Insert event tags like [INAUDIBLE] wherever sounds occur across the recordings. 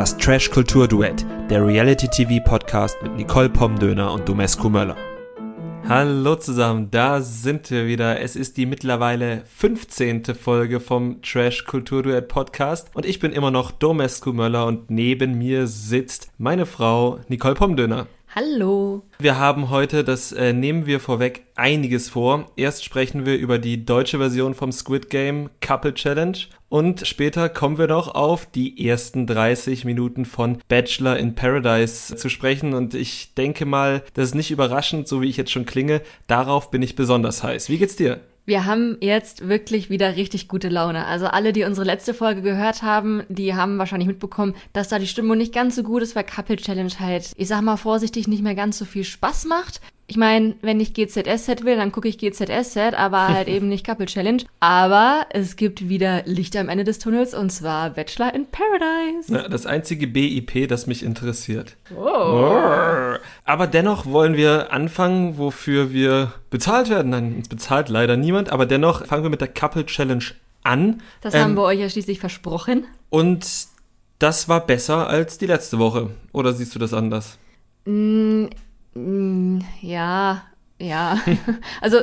Das Trash Kultur Duett, der Reality TV Podcast mit Nicole Pomdöner und Domescu Möller. Hallo zusammen, da sind wir wieder. Es ist die mittlerweile 15. Folge vom Trash Kultur Duett Podcast und ich bin immer noch Domescu Möller und neben mir sitzt meine Frau Nicole Pomdöner. Hallo. Wir haben heute, das äh, nehmen wir vorweg, einiges vor. Erst sprechen wir über die deutsche Version vom Squid Game Couple Challenge und später kommen wir noch auf die ersten 30 Minuten von Bachelor in Paradise zu sprechen und ich denke mal, das ist nicht überraschend, so wie ich jetzt schon klinge, darauf bin ich besonders heiß. Wie geht's dir? Wir haben jetzt wirklich wieder richtig gute Laune. Also alle, die unsere letzte Folge gehört haben, die haben wahrscheinlich mitbekommen, dass da die Stimmung nicht ganz so gut ist, weil Couple Challenge halt, ich sag mal vorsichtig, nicht mehr ganz so viel Spaß macht. Ich meine, wenn ich GZS-Set will, dann gucke ich GZS-Set, aber [LAUGHS] halt eben nicht Couple Challenge. Aber es gibt wieder Licht am Ende des Tunnels und zwar Bachelor in Paradise. Ja, das einzige BIP, das mich interessiert. Oh. Aber dennoch wollen wir anfangen, wofür wir bezahlt werden. Nein, uns bezahlt leider niemand, aber dennoch fangen wir mit der Couple Challenge an. Das ähm, haben wir euch ja schließlich versprochen. Und das war besser als die letzte Woche. Oder siehst du das anders? Mm ja, ja. [LAUGHS] Also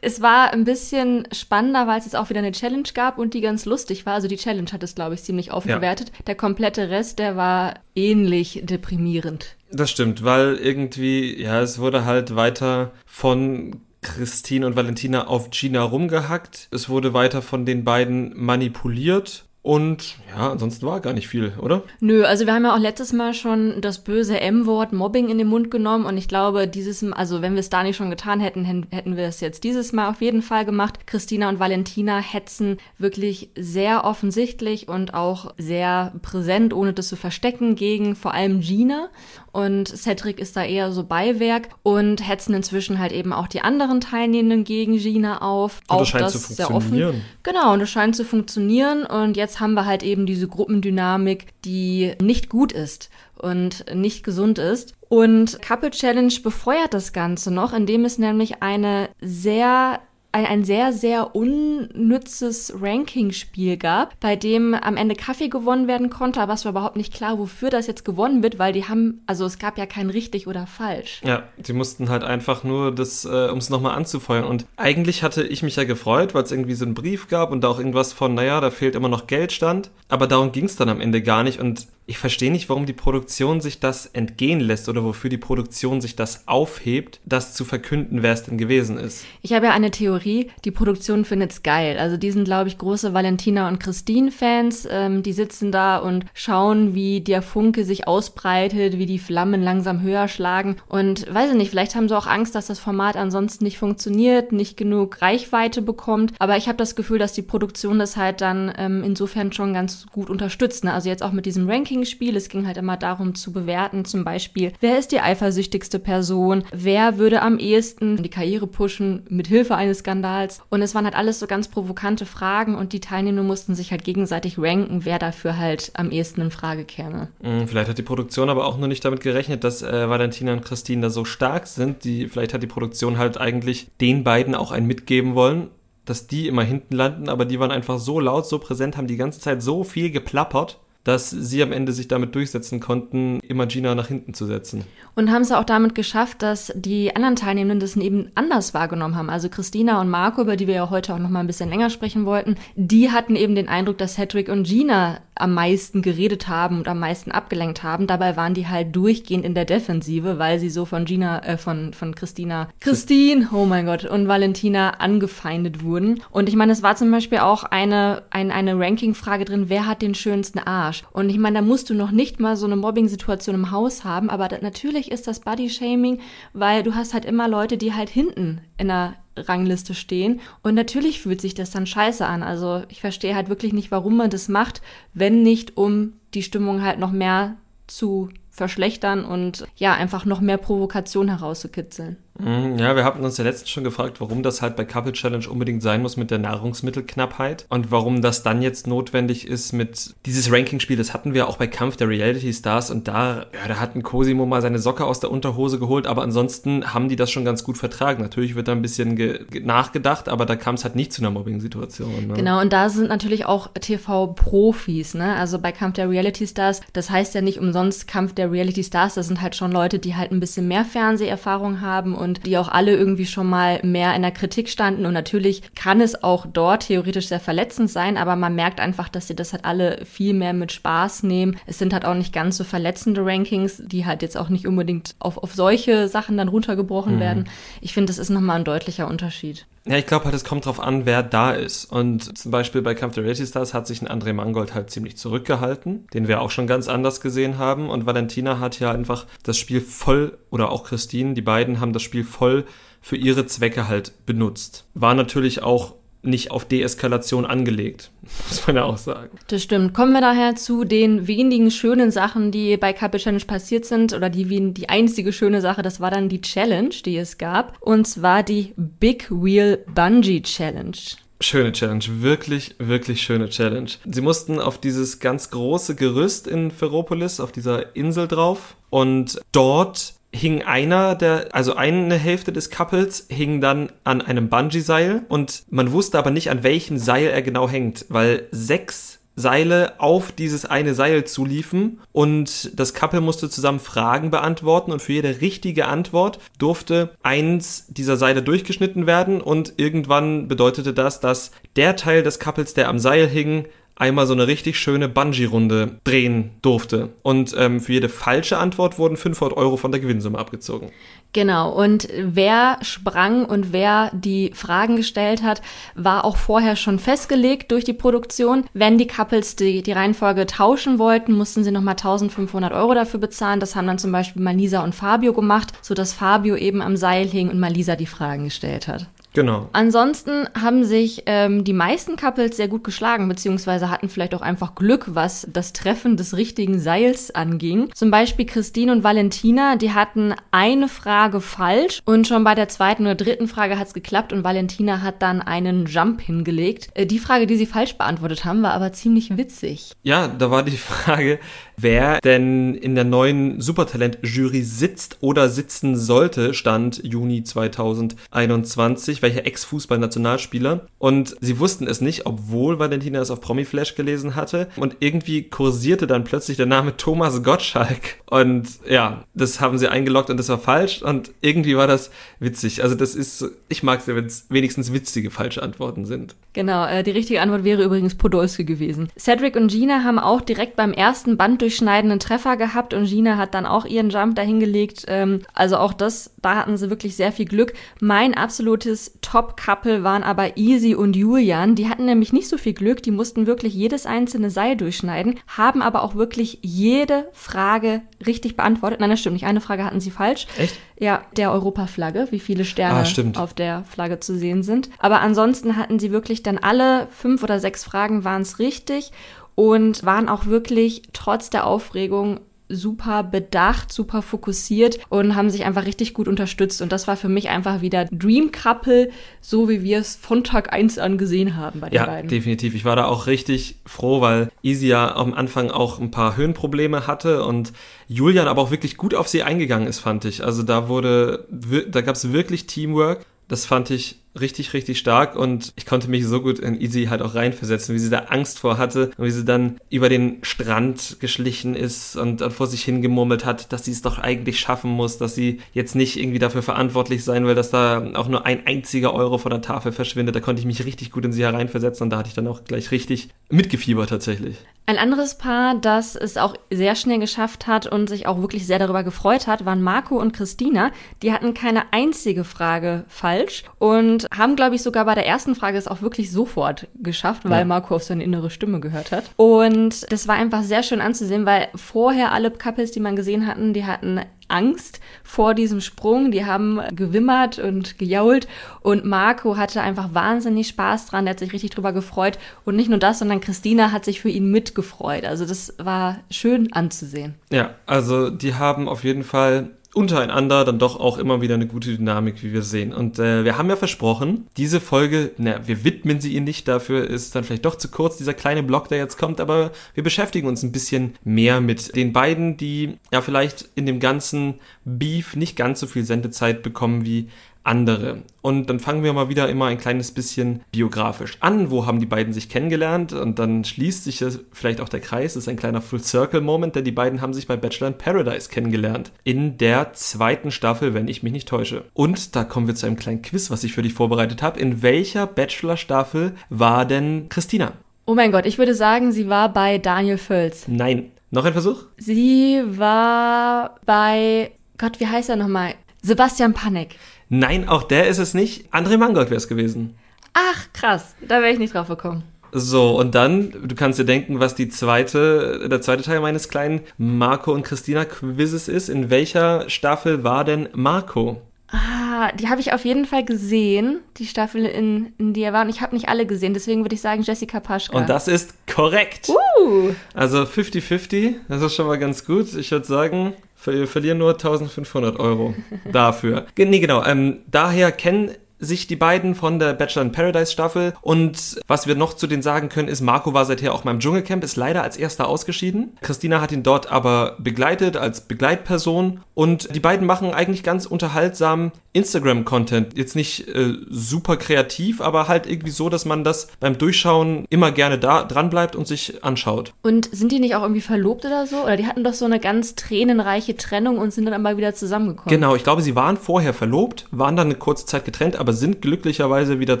es war ein bisschen spannender, weil es jetzt auch wieder eine Challenge gab und die ganz lustig war. Also die Challenge hat es, glaube ich, ziemlich aufgewertet. Ja. Der komplette Rest, der war ähnlich deprimierend. Das stimmt, weil irgendwie, ja, es wurde halt weiter von Christine und Valentina auf Gina rumgehackt. Es wurde weiter von den beiden manipuliert und ja, ansonsten war gar nicht viel, oder? Nö, also wir haben ja auch letztes Mal schon das böse M-Wort Mobbing in den Mund genommen und ich glaube, dieses also wenn wir es da nicht schon getan hätten, hätten wir es jetzt dieses Mal auf jeden Fall gemacht. Christina und Valentina hetzen wirklich sehr offensichtlich und auch sehr präsent, ohne das zu verstecken, gegen vor allem Gina. Und Cedric ist da eher so Beiwerk und hetzen inzwischen halt eben auch die anderen Teilnehmenden gegen Gina auf. Und auch das scheint das zu funktionieren. Sehr offen. Genau, und das scheint zu funktionieren. Und jetzt haben wir halt eben diese Gruppendynamik, die nicht gut ist und nicht gesund ist. Und Couple Challenge befeuert das Ganze noch, indem es nämlich eine sehr ein, ein sehr, sehr unnützes Ranking-Spiel gab, bei dem am Ende Kaffee gewonnen werden konnte, aber es war überhaupt nicht klar, wofür das jetzt gewonnen wird, weil die haben, also es gab ja kein richtig oder falsch. Ja, die mussten halt einfach nur das, äh, um es nochmal anzufeuern. Und eigentlich hatte ich mich ja gefreut, weil es irgendwie so einen Brief gab und da auch irgendwas von, naja, da fehlt immer noch Geld stand. Aber darum ging es dann am Ende gar nicht. Und ich verstehe nicht, warum die Produktion sich das entgehen lässt oder wofür die Produktion sich das aufhebt, das zu verkünden, wer es denn gewesen ist. Ich habe ja eine Theorie, die Produktion findet's geil. Also die sind, glaube ich, große Valentina und Christine-Fans. Ähm, die sitzen da und schauen, wie der Funke sich ausbreitet, wie die Flammen langsam höher schlagen. Und weiß ich nicht, vielleicht haben sie auch Angst, dass das Format ansonsten nicht funktioniert, nicht genug Reichweite bekommt. Aber ich habe das Gefühl, dass die Produktion das halt dann ähm, insofern schon ganz gut unterstützt. Ne? Also jetzt auch mit diesem Ranking Ranking-Spiel. Es ging halt immer darum zu bewerten, zum Beispiel, wer ist die eifersüchtigste Person, wer würde am ehesten die Karriere pushen mit Hilfe eines Skandals. Und es waren halt alles so ganz provokante Fragen und die Teilnehmer mussten sich halt gegenseitig ranken, wer dafür halt am ehesten in Frage käme. Hm, vielleicht hat die Produktion aber auch nur nicht damit gerechnet, dass äh, Valentina und Christine da so stark sind. Die, vielleicht hat die Produktion halt eigentlich den beiden auch ein mitgeben wollen dass die immer hinten landen, aber die waren einfach so laut, so präsent, haben die ganze Zeit so viel geplappert, dass sie am Ende sich damit durchsetzen konnten, immer Gina nach hinten zu setzen. Und haben es auch damit geschafft, dass die anderen Teilnehmenden das eben anders wahrgenommen haben. Also Christina und Marco, über die wir ja heute auch noch mal ein bisschen länger sprechen wollten, die hatten eben den Eindruck, dass Hedrick und Gina am meisten geredet haben und am meisten abgelenkt haben. Dabei waren die halt durchgehend in der Defensive, weil sie so von Gina, äh, von, von Christina, Christine, oh mein Gott, und Valentina angefeindet wurden. Und ich meine, es war zum Beispiel auch eine, ein, eine Ranking-Frage drin, wer hat den schönsten Arsch? Und ich meine, da musst du noch nicht mal so eine Mobbing-Situation im Haus haben, aber da, natürlich ist das Body-Shaming, weil du hast halt immer Leute, die halt hinten in der Rangliste stehen. Und natürlich fühlt sich das dann scheiße an. Also ich verstehe halt wirklich nicht, warum man das macht, wenn nicht, um die Stimmung halt noch mehr zu verschlechtern und ja, einfach noch mehr Provokation herauszukitzeln. Mhm, ja, wir hatten uns ja letztens schon gefragt, warum das halt bei Couple Challenge unbedingt sein muss mit der Nahrungsmittelknappheit und warum das dann jetzt notwendig ist mit dieses Ranking-Spiel. Das hatten wir auch bei Kampf der Reality Stars und da, ja, da hat ein Cosimo mal seine Socke aus der Unterhose geholt, aber ansonsten haben die das schon ganz gut vertragen. Natürlich wird da ein bisschen nachgedacht, aber da kam es halt nicht zu einer Mobbing-Situation. Ne? Genau, und da sind natürlich auch TV-Profis, ne? Also bei Kampf der Reality Stars, das heißt ja nicht umsonst Kampf der Reality Stars, das sind halt schon Leute, die halt ein bisschen mehr Fernseherfahrung haben und die auch alle irgendwie schon mal mehr in der Kritik standen. Und natürlich kann es auch dort theoretisch sehr verletzend sein, aber man merkt einfach, dass sie das halt alle viel mehr mit Spaß nehmen. Es sind halt auch nicht ganz so verletzende Rankings, die halt jetzt auch nicht unbedingt auf, auf solche Sachen dann runtergebrochen mhm. werden. Ich finde, das ist nochmal ein deutlicher Unterschied. Ja, ich glaube halt, es kommt drauf an, wer da ist. Und zum Beispiel bei Kampf der Reality Stars hat sich ein André Mangold halt ziemlich zurückgehalten, den wir auch schon ganz anders gesehen haben. Und Valentina hat ja einfach das Spiel voll, oder auch Christine, die beiden haben das Spiel voll für ihre Zwecke halt benutzt. War natürlich auch nicht auf Deeskalation angelegt, [LAUGHS] muss man ja auch sagen. Das stimmt. Kommen wir daher zu den wenigen schönen Sachen, die bei Couple Challenge passiert sind oder die, die einzige schöne Sache, das war dann die Challenge, die es gab und zwar die Big Wheel Bungee Challenge. Schöne Challenge, wirklich, wirklich schöne Challenge. Sie mussten auf dieses ganz große Gerüst in Ferropolis, auf dieser Insel drauf und dort hing einer der, also eine Hälfte des Couples hing dann an einem Bungee-Seil und man wusste aber nicht, an welchem Seil er genau hängt, weil sechs Seile auf dieses eine Seil zuliefen und das Couple musste zusammen Fragen beantworten und für jede richtige Antwort durfte eins dieser Seile durchgeschnitten werden und irgendwann bedeutete das, dass der Teil des Couples, der am Seil hing, einmal so eine richtig schöne Bungee-Runde drehen durfte. Und ähm, für jede falsche Antwort wurden 500 Euro von der Gewinnsumme abgezogen. Genau, und wer sprang und wer die Fragen gestellt hat, war auch vorher schon festgelegt durch die Produktion. Wenn die Couples die, die Reihenfolge tauschen wollten, mussten sie nochmal 1500 Euro dafür bezahlen. Das haben dann zum Beispiel Malisa und Fabio gemacht, sodass Fabio eben am Seil hing und Malisa die Fragen gestellt hat. Genau. Ansonsten haben sich ähm, die meisten Couples sehr gut geschlagen, beziehungsweise hatten vielleicht auch einfach Glück, was das Treffen des richtigen Seils anging. Zum Beispiel Christine und Valentina, die hatten eine Frage falsch und schon bei der zweiten oder dritten Frage hat es geklappt und Valentina hat dann einen Jump hingelegt. Äh, die Frage, die sie falsch beantwortet haben, war aber ziemlich witzig. Ja, da war die [LAUGHS] Frage, wer denn in der neuen Supertalent-Jury sitzt oder sitzen sollte, stand Juni 2021 welcher Ex-Fußball-Nationalspieler. Und sie wussten es nicht, obwohl Valentina es auf Promiflash gelesen hatte. Und irgendwie kursierte dann plötzlich der Name Thomas Gottschalk. Und ja, das haben sie eingeloggt und das war falsch. Und irgendwie war das witzig. Also das ist, ich mag es, wenn es wenigstens witzige falsche Antworten sind. Genau, äh, die richtige Antwort wäre übrigens Podolski gewesen. Cedric und Gina haben auch direkt beim ersten Band durchschneidenden Treffer gehabt und Gina hat dann auch ihren Jump dahingelegt. Ähm, also auch das, da hatten sie wirklich sehr viel Glück. Mein absolutes Top-Couple waren aber Easy und Julian. Die hatten nämlich nicht so viel Glück. Die mussten wirklich jedes einzelne Seil durchschneiden, haben aber auch wirklich jede Frage richtig beantwortet. Nein, das stimmt nicht. Eine Frage hatten sie falsch. Echt? Ja, der Europaflagge, wie viele Sterne ah, auf der Flagge zu sehen sind. Aber ansonsten hatten sie wirklich dann alle fünf oder sechs Fragen waren es richtig und waren auch wirklich trotz der Aufregung super bedacht, super fokussiert und haben sich einfach richtig gut unterstützt. Und das war für mich einfach wieder Dream Couple, so wie wir es von Tag 1 an gesehen haben bei den ja, beiden. Ja, definitiv. Ich war da auch richtig froh, weil Easy ja am Anfang auch ein paar Höhenprobleme hatte und Julian aber auch wirklich gut auf sie eingegangen ist, fand ich. Also da wurde, da gab es wirklich Teamwork. Das fand ich richtig, richtig stark und ich konnte mich so gut in Easy halt auch reinversetzen, wie sie da Angst vor hatte und wie sie dann über den Strand geschlichen ist und vor sich hingemurmelt hat, dass sie es doch eigentlich schaffen muss, dass sie jetzt nicht irgendwie dafür verantwortlich sein will, dass da auch nur ein einziger Euro von der Tafel verschwindet. Da konnte ich mich richtig gut in sie hereinversetzen und da hatte ich dann auch gleich richtig mitgefiebert tatsächlich. Ein anderes Paar, das es auch sehr schnell geschafft hat und sich auch wirklich sehr darüber gefreut hat, waren Marco und Christina. Die hatten keine einzige Frage falsch und haben, glaube ich, sogar bei der ersten Frage es auch wirklich sofort geschafft, weil ja. Marco auf seine innere Stimme gehört hat. Und das war einfach sehr schön anzusehen, weil vorher alle Couples, die man gesehen hatten, die hatten Angst vor diesem Sprung. Die haben gewimmert und gejault und Marco hatte einfach wahnsinnig Spaß dran. Der hat sich richtig drüber gefreut. Und nicht nur das, sondern Christina hat sich für ihn mitgefreut. Also das war schön anzusehen. Ja, also die haben auf jeden Fall untereinander dann doch auch immer wieder eine gute Dynamik, wie wir sehen. Und äh, wir haben ja versprochen, diese Folge, na, wir widmen sie ihnen nicht, dafür ist dann vielleicht doch zu kurz, dieser kleine Block, der jetzt kommt, aber wir beschäftigen uns ein bisschen mehr mit den beiden, die ja vielleicht in dem ganzen Beef nicht ganz so viel Sendezeit bekommen wie andere. Und dann fangen wir mal wieder immer ein kleines bisschen biografisch an. Wo haben die beiden sich kennengelernt? Und dann schließt sich vielleicht auch der Kreis. Das ist ein kleiner Full-Circle-Moment, denn die beiden haben sich bei Bachelor in Paradise kennengelernt. In der zweiten Staffel, wenn ich mich nicht täusche. Und da kommen wir zu einem kleinen Quiz, was ich für dich vorbereitet habe. In welcher Bachelor-Staffel war denn Christina? Oh mein Gott, ich würde sagen, sie war bei Daniel Völz. Nein. Noch ein Versuch? Sie war bei, Gott, wie heißt er nochmal? Sebastian Panek. Nein, auch der ist es nicht. André Mangold wäre es gewesen. Ach, krass. Da wäre ich nicht drauf gekommen. So, und dann, du kannst dir denken, was die zweite, der zweite Teil meines kleinen Marco und Christina Quizzes ist. In welcher Staffel war denn Marco? Ah, die habe ich auf jeden Fall gesehen, die Staffel, in, in die er war. Und ich habe nicht alle gesehen, deswegen würde ich sagen Jessica Paschka. Und das ist korrekt. Uh. Also 50-50, das ist schon mal ganz gut. Ich würde sagen, wir verlieren nur 1500 Euro dafür. nee, genau. Ähm, daher kennen sich die beiden von der Bachelor in Paradise Staffel. Und was wir noch zu denen sagen können, ist, Marco war seither auch beim Dschungelcamp, ist leider als erster ausgeschieden. Christina hat ihn dort aber begleitet als Begleitperson. Und die beiden machen eigentlich ganz unterhaltsam Instagram-Content. Jetzt nicht äh, super kreativ, aber halt irgendwie so, dass man das beim Durchschauen immer gerne da dran bleibt und sich anschaut. Und sind die nicht auch irgendwie verlobt oder so? Oder die hatten doch so eine ganz tränenreiche Trennung und sind dann mal wieder zusammengekommen. Genau, ich glaube, sie waren vorher verlobt, waren dann eine kurze Zeit getrennt, aber sind glücklicherweise wieder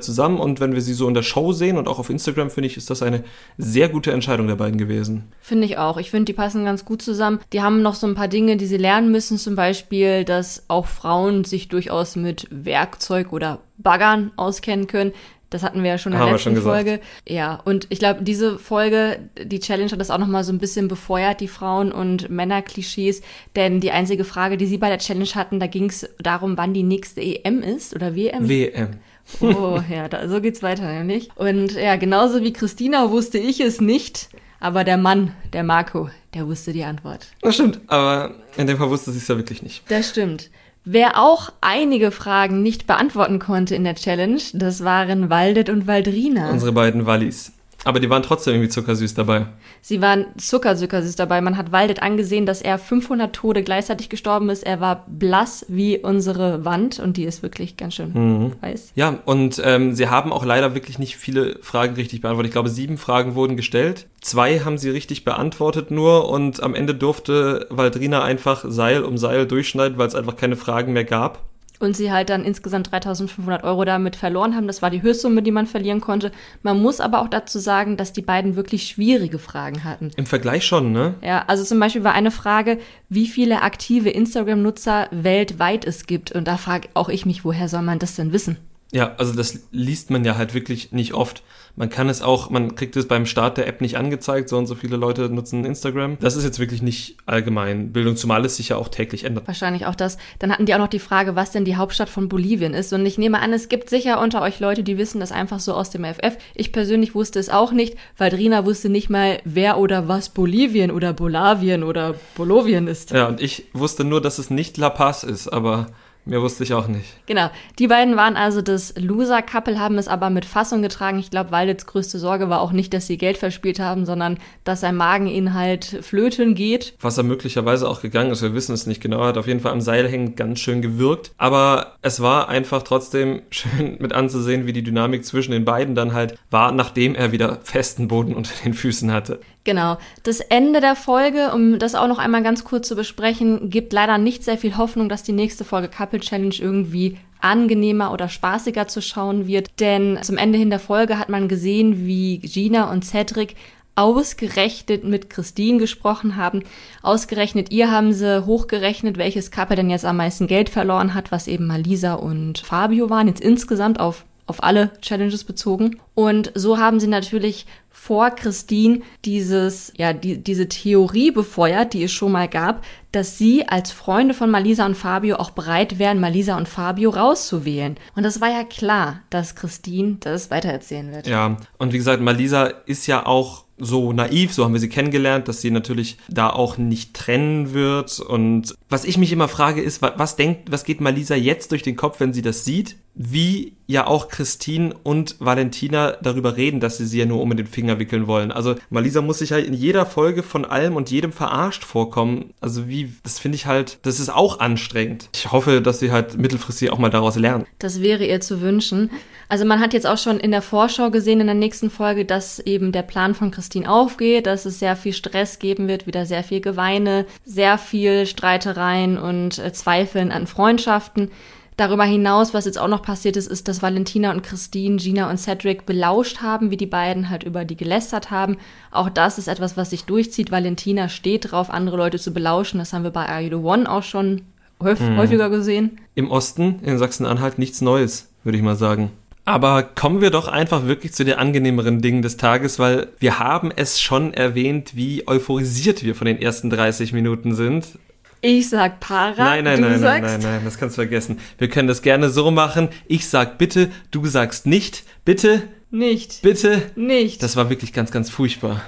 zusammen. Und wenn wir sie so in der Show sehen und auch auf Instagram, finde ich, ist das eine sehr gute Entscheidung der beiden gewesen. Finde ich auch. Ich finde, die passen ganz gut zusammen. Die haben noch so ein paar Dinge, die sie lernen müssen. Zum Beispiel, dass auch Frauen sich durchaus mit Werkzeug oder Baggern auskennen können. Das hatten wir ja schon in der letzten Folge. Ja, und ich glaube, diese Folge, die Challenge hat das auch nochmal so ein bisschen befeuert, die Frauen- und Männerklischees. Denn die einzige Frage, die sie bei der Challenge hatten, da ging es darum, wann die nächste EM ist oder WM. WM. Oh, ja, da, so geht's weiter nämlich. Und ja, genauso wie Christina wusste ich es nicht, aber der Mann, der Marco, der wusste die Antwort. Das stimmt, aber in dem Fall wusste sie es ja wirklich nicht. Das stimmt. Wer auch einige Fragen nicht beantworten konnte in der Challenge, das waren Waldet und Waldrina. Unsere beiden Wallis. Aber die waren trotzdem irgendwie zuckersüß dabei. Sie waren zuckerzuckersüß dabei. Man hat Waldet angesehen, dass er 500 Tode gleichzeitig gestorben ist. Er war blass wie unsere Wand und die ist wirklich ganz schön mhm. weiß. Ja, und ähm, sie haben auch leider wirklich nicht viele Fragen richtig beantwortet. Ich glaube, sieben Fragen wurden gestellt. Zwei haben sie richtig beantwortet nur und am Ende durfte Waldrina einfach Seil um Seil durchschneiden, weil es einfach keine Fragen mehr gab und sie halt dann insgesamt 3500 Euro damit verloren haben. Das war die Höchstsumme, die man verlieren konnte. Man muss aber auch dazu sagen, dass die beiden wirklich schwierige Fragen hatten. Im Vergleich schon, ne? Ja, also zum Beispiel war eine Frage, wie viele aktive Instagram-Nutzer weltweit es gibt. Und da frage auch ich mich, woher soll man das denn wissen? Ja, also das liest man ja halt wirklich nicht oft. Man kann es auch, man kriegt es beim Start der App nicht angezeigt, so und so viele Leute nutzen Instagram. Das ist jetzt wirklich nicht allgemein Bildung, zumal es sich ja auch täglich ändert. Wahrscheinlich auch das. Dann hatten die auch noch die Frage, was denn die Hauptstadt von Bolivien ist. Und ich nehme an, es gibt sicher unter euch Leute, die wissen das einfach so aus dem FF. Ich persönlich wusste es auch nicht, weil Drina wusste nicht mal, wer oder was Bolivien oder Bolavien oder Bolovien ist. Ja, und ich wusste nur, dass es nicht La Paz ist, aber Mehr wusste ich auch nicht. Genau. Die beiden waren also das Loser-Couple, haben es aber mit Fassung getragen. Ich glaube, Waldets größte Sorge war auch nicht, dass sie Geld verspielt haben, sondern dass sein Mageninhalt flöten geht. Was er möglicherweise auch gegangen ist, wir wissen es nicht genau. Er hat auf jeden Fall am Seil hängen ganz schön gewirkt. Aber es war einfach trotzdem [LAUGHS] schön mit anzusehen, wie die Dynamik zwischen den beiden dann halt war, nachdem er wieder festen Boden unter den Füßen hatte. Genau. Das Ende der Folge, um das auch noch einmal ganz kurz zu besprechen, gibt leider nicht sehr viel Hoffnung, dass die nächste Folge Couple Challenge irgendwie angenehmer oder spaßiger zu schauen wird. Denn zum Ende hin der Folge hat man gesehen, wie Gina und Cedric ausgerechnet mit Christine gesprochen haben. Ausgerechnet ihr haben sie hochgerechnet, welches Couple denn jetzt am meisten Geld verloren hat, was eben mal Lisa und Fabio waren, jetzt insgesamt auf auf alle Challenges bezogen. Und so haben sie natürlich vor Christine dieses, ja, die, diese Theorie befeuert, die es schon mal gab, dass sie als Freunde von Malisa und Fabio auch bereit wären, Malisa und Fabio rauszuwählen. Und das war ja klar, dass Christine das weitererzählen wird. Ja, und wie gesagt, Malisa ist ja auch so naiv, so haben wir sie kennengelernt, dass sie natürlich da auch nicht trennen wird. Und was ich mich immer frage, ist, was denkt, was geht Malisa jetzt durch den Kopf, wenn sie das sieht? Wie ja auch Christine und Valentina darüber reden, dass sie sie ja nur um den Finger wickeln wollen. Also Malisa muss sich halt in jeder Folge von allem und jedem verarscht vorkommen. Also wie, das finde ich halt, das ist auch anstrengend. Ich hoffe, dass sie halt mittelfristig auch mal daraus lernen. Das wäre ihr zu wünschen. Also man hat jetzt auch schon in der Vorschau gesehen in der nächsten Folge, dass eben der Plan von Christine aufgeht, dass es sehr viel Stress geben wird, wieder sehr viel Geweine, sehr viel Streitereien und äh, Zweifeln an Freundschaften. Darüber hinaus, was jetzt auch noch passiert ist, ist, dass Valentina und Christine, Gina und Cedric belauscht haben, wie die beiden halt über die gelästert haben. Auch das ist etwas, was sich durchzieht. Valentina steht drauf, andere Leute zu belauschen. Das haben wir bei Are You the One auch schon hm. häufiger gesehen. Im Osten, in Sachsen-Anhalt, nichts Neues, würde ich mal sagen. Aber kommen wir doch einfach wirklich zu den angenehmeren Dingen des Tages, weil wir haben es schon erwähnt, wie euphorisiert wir von den ersten 30 Minuten sind. Ich sag Para. Nein, nein, nein, nein, nein, nein, das kannst du vergessen. Wir können das gerne so machen. Ich sag bitte, du sagst nicht. Bitte. Nicht. Bitte. Nicht. Das war wirklich ganz, ganz furchtbar.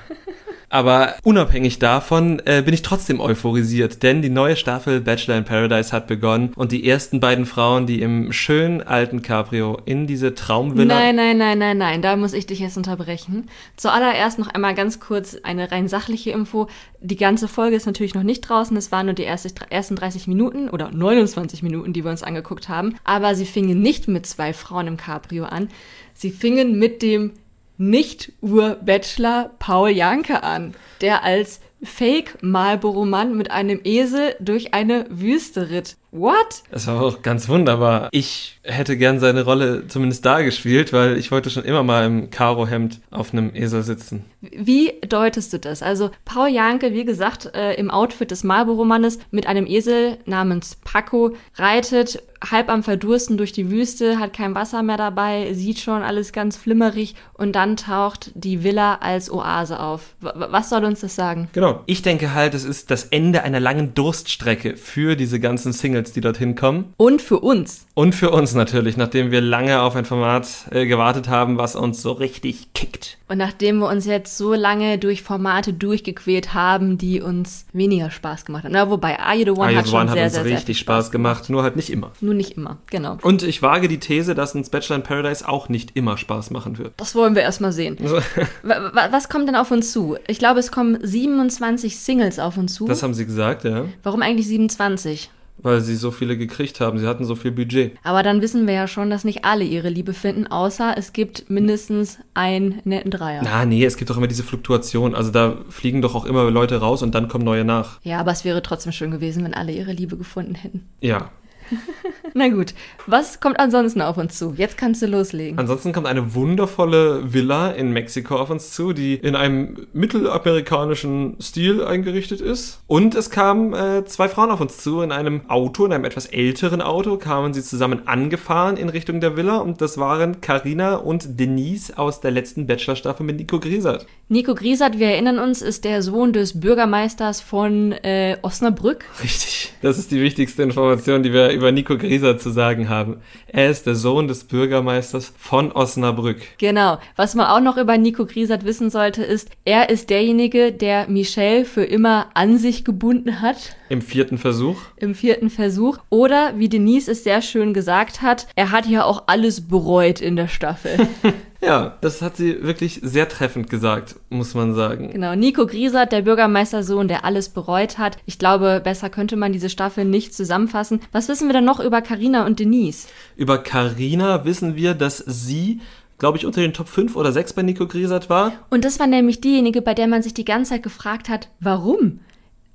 Aber unabhängig davon äh, bin ich trotzdem euphorisiert, denn die neue Staffel Bachelor in Paradise hat begonnen und die ersten beiden Frauen, die im schönen alten Cabrio in diese Traumvilla... Nein, nein, nein, nein, nein, da muss ich dich jetzt unterbrechen. Zuallererst noch einmal ganz kurz eine rein sachliche Info. Die ganze Folge ist natürlich noch nicht draußen, es waren nur die erste, ersten 30 Minuten oder 29 Minuten, die wir uns angeguckt haben. Aber sie fingen nicht mit zwei Frauen im Cabrio an, sie fingen mit dem nicht-Ur-Bachelor Paul Janke an, der als Fake-Marlboro-Mann mit einem Esel durch eine Wüste ritt. What? Das war auch ganz wunderbar. Ich hätte gern seine Rolle zumindest da gespielt, weil ich wollte schon immer mal im Karohemd auf einem Esel sitzen. Wie deutest du das? Also Paul Janke, wie gesagt, äh, im Outfit des Marlboro-Mannes mit einem Esel namens Paco reitet halb am Verdursten durch die Wüste, hat kein Wasser mehr dabei, sieht schon alles ganz flimmerig und dann taucht die Villa als Oase auf. W was soll uns das sagen? Genau. Ich denke halt, es ist das Ende einer langen Durststrecke für diese ganzen Singles, die dorthin kommen. Und für uns. Und für uns natürlich, nachdem wir lange auf ein Format äh, gewartet haben, was uns so richtig kickt. Und nachdem wir uns jetzt so lange durch Formate durchgequält haben, die uns weniger Spaß gemacht haben. Na, wobei Are You The One Are hat schon One sehr, hat uns sehr, richtig sehr Spaß, Spaß gemacht, gemacht. nur halt nicht immer. Nur nicht immer, genau. Und ich wage die These, dass uns Bachelor in Paradise auch nicht immer Spaß machen wird. Das wollen wir erstmal sehen. [LAUGHS] Was kommt denn auf uns zu? Ich glaube, es kommen 27 Singles auf uns zu. Das haben sie gesagt, ja. Warum eigentlich 27? Weil sie so viele gekriegt haben. Sie hatten so viel Budget. Aber dann wissen wir ja schon, dass nicht alle ihre Liebe finden, außer es gibt mindestens einen netten Dreier. Na, nee, es gibt doch immer diese Fluktuation. Also da fliegen doch auch immer Leute raus und dann kommen neue nach. Ja, aber es wäre trotzdem schön gewesen, wenn alle ihre Liebe gefunden hätten. Ja, [LAUGHS] Na gut, was kommt ansonsten auf uns zu? Jetzt kannst du loslegen. Ansonsten kommt eine wundervolle Villa in Mexiko auf uns zu, die in einem mittelamerikanischen Stil eingerichtet ist. Und es kamen äh, zwei Frauen auf uns zu in einem Auto, in einem etwas älteren Auto, kamen sie zusammen angefahren in Richtung der Villa und das waren Carina und Denise aus der letzten Bachelor-Staffel mit Nico Griesert. Nico Griesert, wir erinnern uns, ist der Sohn des Bürgermeisters von äh, Osnabrück. Richtig, das ist die wichtigste Information, die wir über Nico Grieser zu sagen haben. Er ist der Sohn des Bürgermeisters von Osnabrück. Genau. Was man auch noch über Nico Griesert wissen sollte, ist, er ist derjenige, der Michelle für immer an sich gebunden hat. Im vierten Versuch. Im vierten Versuch. Oder, wie Denise es sehr schön gesagt hat, er hat ja auch alles bereut in der Staffel. [LAUGHS] Ja, das hat sie wirklich sehr treffend gesagt, muss man sagen. Genau, Nico Griesert, der Bürgermeistersohn, der alles bereut hat. Ich glaube, besser könnte man diese Staffel nicht zusammenfassen. Was wissen wir denn noch über Carina und Denise? Über Carina wissen wir, dass sie glaube ich, unter den Top 5 oder 6 bei Nico Griesert war. Und das war nämlich diejenige, bei der man sich die ganze Zeit gefragt hat, warum?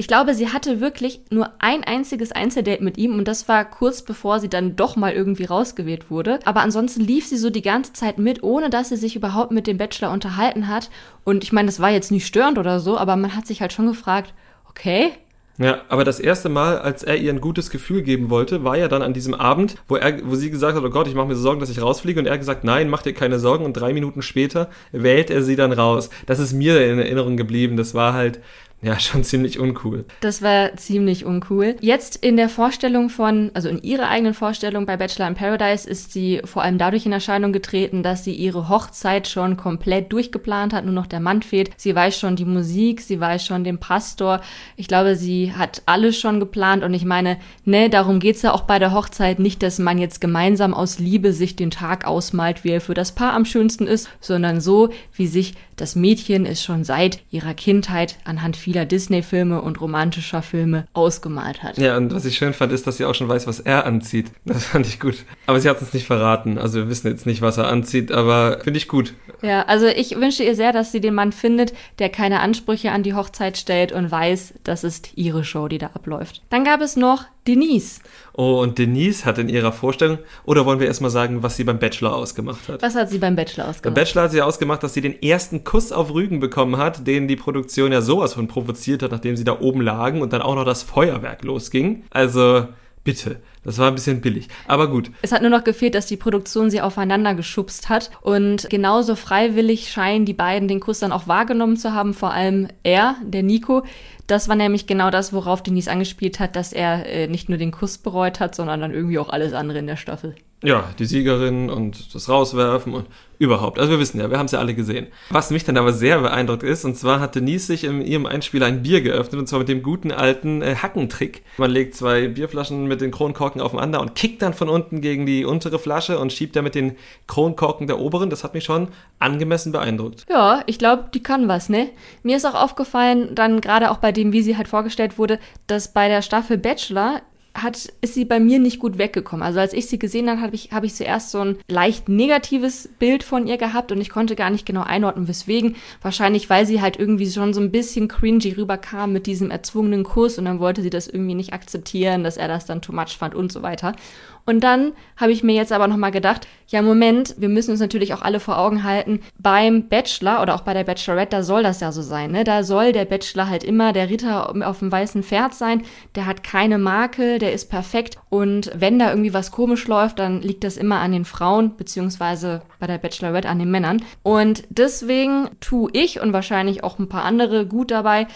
Ich glaube, sie hatte wirklich nur ein einziges Einzeldate mit ihm und das war kurz bevor sie dann doch mal irgendwie rausgewählt wurde. Aber ansonsten lief sie so die ganze Zeit mit, ohne dass sie sich überhaupt mit dem Bachelor unterhalten hat. Und ich meine, das war jetzt nicht störend oder so, aber man hat sich halt schon gefragt, okay, ja, aber das erste Mal, als er ihr ein gutes Gefühl geben wollte, war ja dann an diesem Abend, wo er, wo sie gesagt hat, oh Gott, ich mache mir Sorgen, dass ich rausfliege, und er gesagt, nein, mach dir keine Sorgen, und drei Minuten später wählt er sie dann raus. Das ist mir in Erinnerung geblieben. Das war halt Ja, schon ziemlich uncool. Das war ziemlich uncool. Jetzt in der Vorstellung von, also in ihrer eigenen Vorstellung bei Bachelor in Paradise ist sie vor allem dadurch in Erscheinung getreten, dass sie ihre Hochzeit schon komplett durchgeplant hat, nur noch der Mann fehlt. Sie weiß schon die Musik, sie weiß schon den Pastor. Ich glaube, sie hat alles schon geplant und ich meine, ne, darum geht's ja auch bei der Hochzeit nicht, dass man jetzt gemeinsam aus Liebe sich den Tag ausmalt, wie er für das Paar am schönsten ist, sondern so, wie sich das Mädchen es schon seit ihrer Kindheit anhand vieler Disney-Filme und romantischer Filme ausgemalt hat. Ja, und was ich schön fand, ist, dass sie auch schon weiß, was er anzieht. Das fand ich gut. Aber sie hat uns nicht verraten. Also wir wissen jetzt nicht, was er anzieht, aber finde ich gut. Ja, also ich wünsche ihr sehr, dass sie den Mann findet, der keine Ansprüche an die Hochzeit stellt und weiß, das ist ihre Show, die da abläuft. Dann gab es noch Denise. Oh, und Denise hat in ihrer Vorstellung, oder wollen wir erstmal sagen, was sie beim Bachelor ausgemacht hat? Was hat sie beim Bachelor ausgemacht? Beim Bachelor hat sie ausgemacht, dass sie den ersten Kuss auf Rügen bekommen hat, den die Produktion ja sowas von provoziert hat, nachdem sie da oben lagen und dann auch noch das Feuerwerk losging. Also, bitte. Das war ein bisschen billig. Aber gut. Es hat nur noch gefehlt, dass die Produktion sie aufeinander geschubst hat. Und genauso freiwillig scheinen die beiden den Kuss dann auch wahrgenommen zu haben. Vor allem er, der Nico. Das war nämlich genau das, worauf Denise angespielt hat, dass er äh, nicht nur den Kuss bereut hat, sondern dann irgendwie auch alles andere in der Staffel. Ja, die Siegerin und das Rauswerfen und überhaupt. Also wir wissen ja, wir haben es ja alle gesehen. Was mich dann aber sehr beeindruckt ist, und zwar hat Denise sich in ihrem Einspieler ein Bier geöffnet, und zwar mit dem guten alten äh, Hackentrick. Man legt zwei Bierflaschen mit den Kronkorken aufeinander und kickt dann von unten gegen die untere Flasche und schiebt damit den Kronkorken der oberen. Das hat mich schon angemessen beeindruckt. Ja, ich glaube, die kann was, ne? Mir ist auch aufgefallen, dann gerade auch bei dem, wie sie halt vorgestellt wurde, dass bei der Staffel Bachelor hat, ist sie bei mir nicht gut weggekommen. Also als ich sie gesehen habe, habe ich, hab ich zuerst so ein leicht negatives Bild von ihr gehabt und ich konnte gar nicht genau einordnen, weswegen. Wahrscheinlich, weil sie halt irgendwie schon so ein bisschen cringy rüberkam mit diesem erzwungenen Kuss und dann wollte sie das irgendwie nicht akzeptieren, dass er das dann too much fand und so weiter. Und dann habe ich mir jetzt aber nochmal gedacht, ja Moment, wir müssen uns natürlich auch alle vor Augen halten, beim Bachelor oder auch bei der Bachelorette, da soll das ja so sein, ne? Da soll der Bachelor halt immer der Ritter auf dem weißen Pferd sein, der hat keine Makel, der ist perfekt und wenn da irgendwie was komisch läuft, dann liegt das immer an den Frauen, beziehungsweise bei der Bachelorette an den Männern. Und deswegen tue ich und wahrscheinlich auch ein paar andere gut dabei,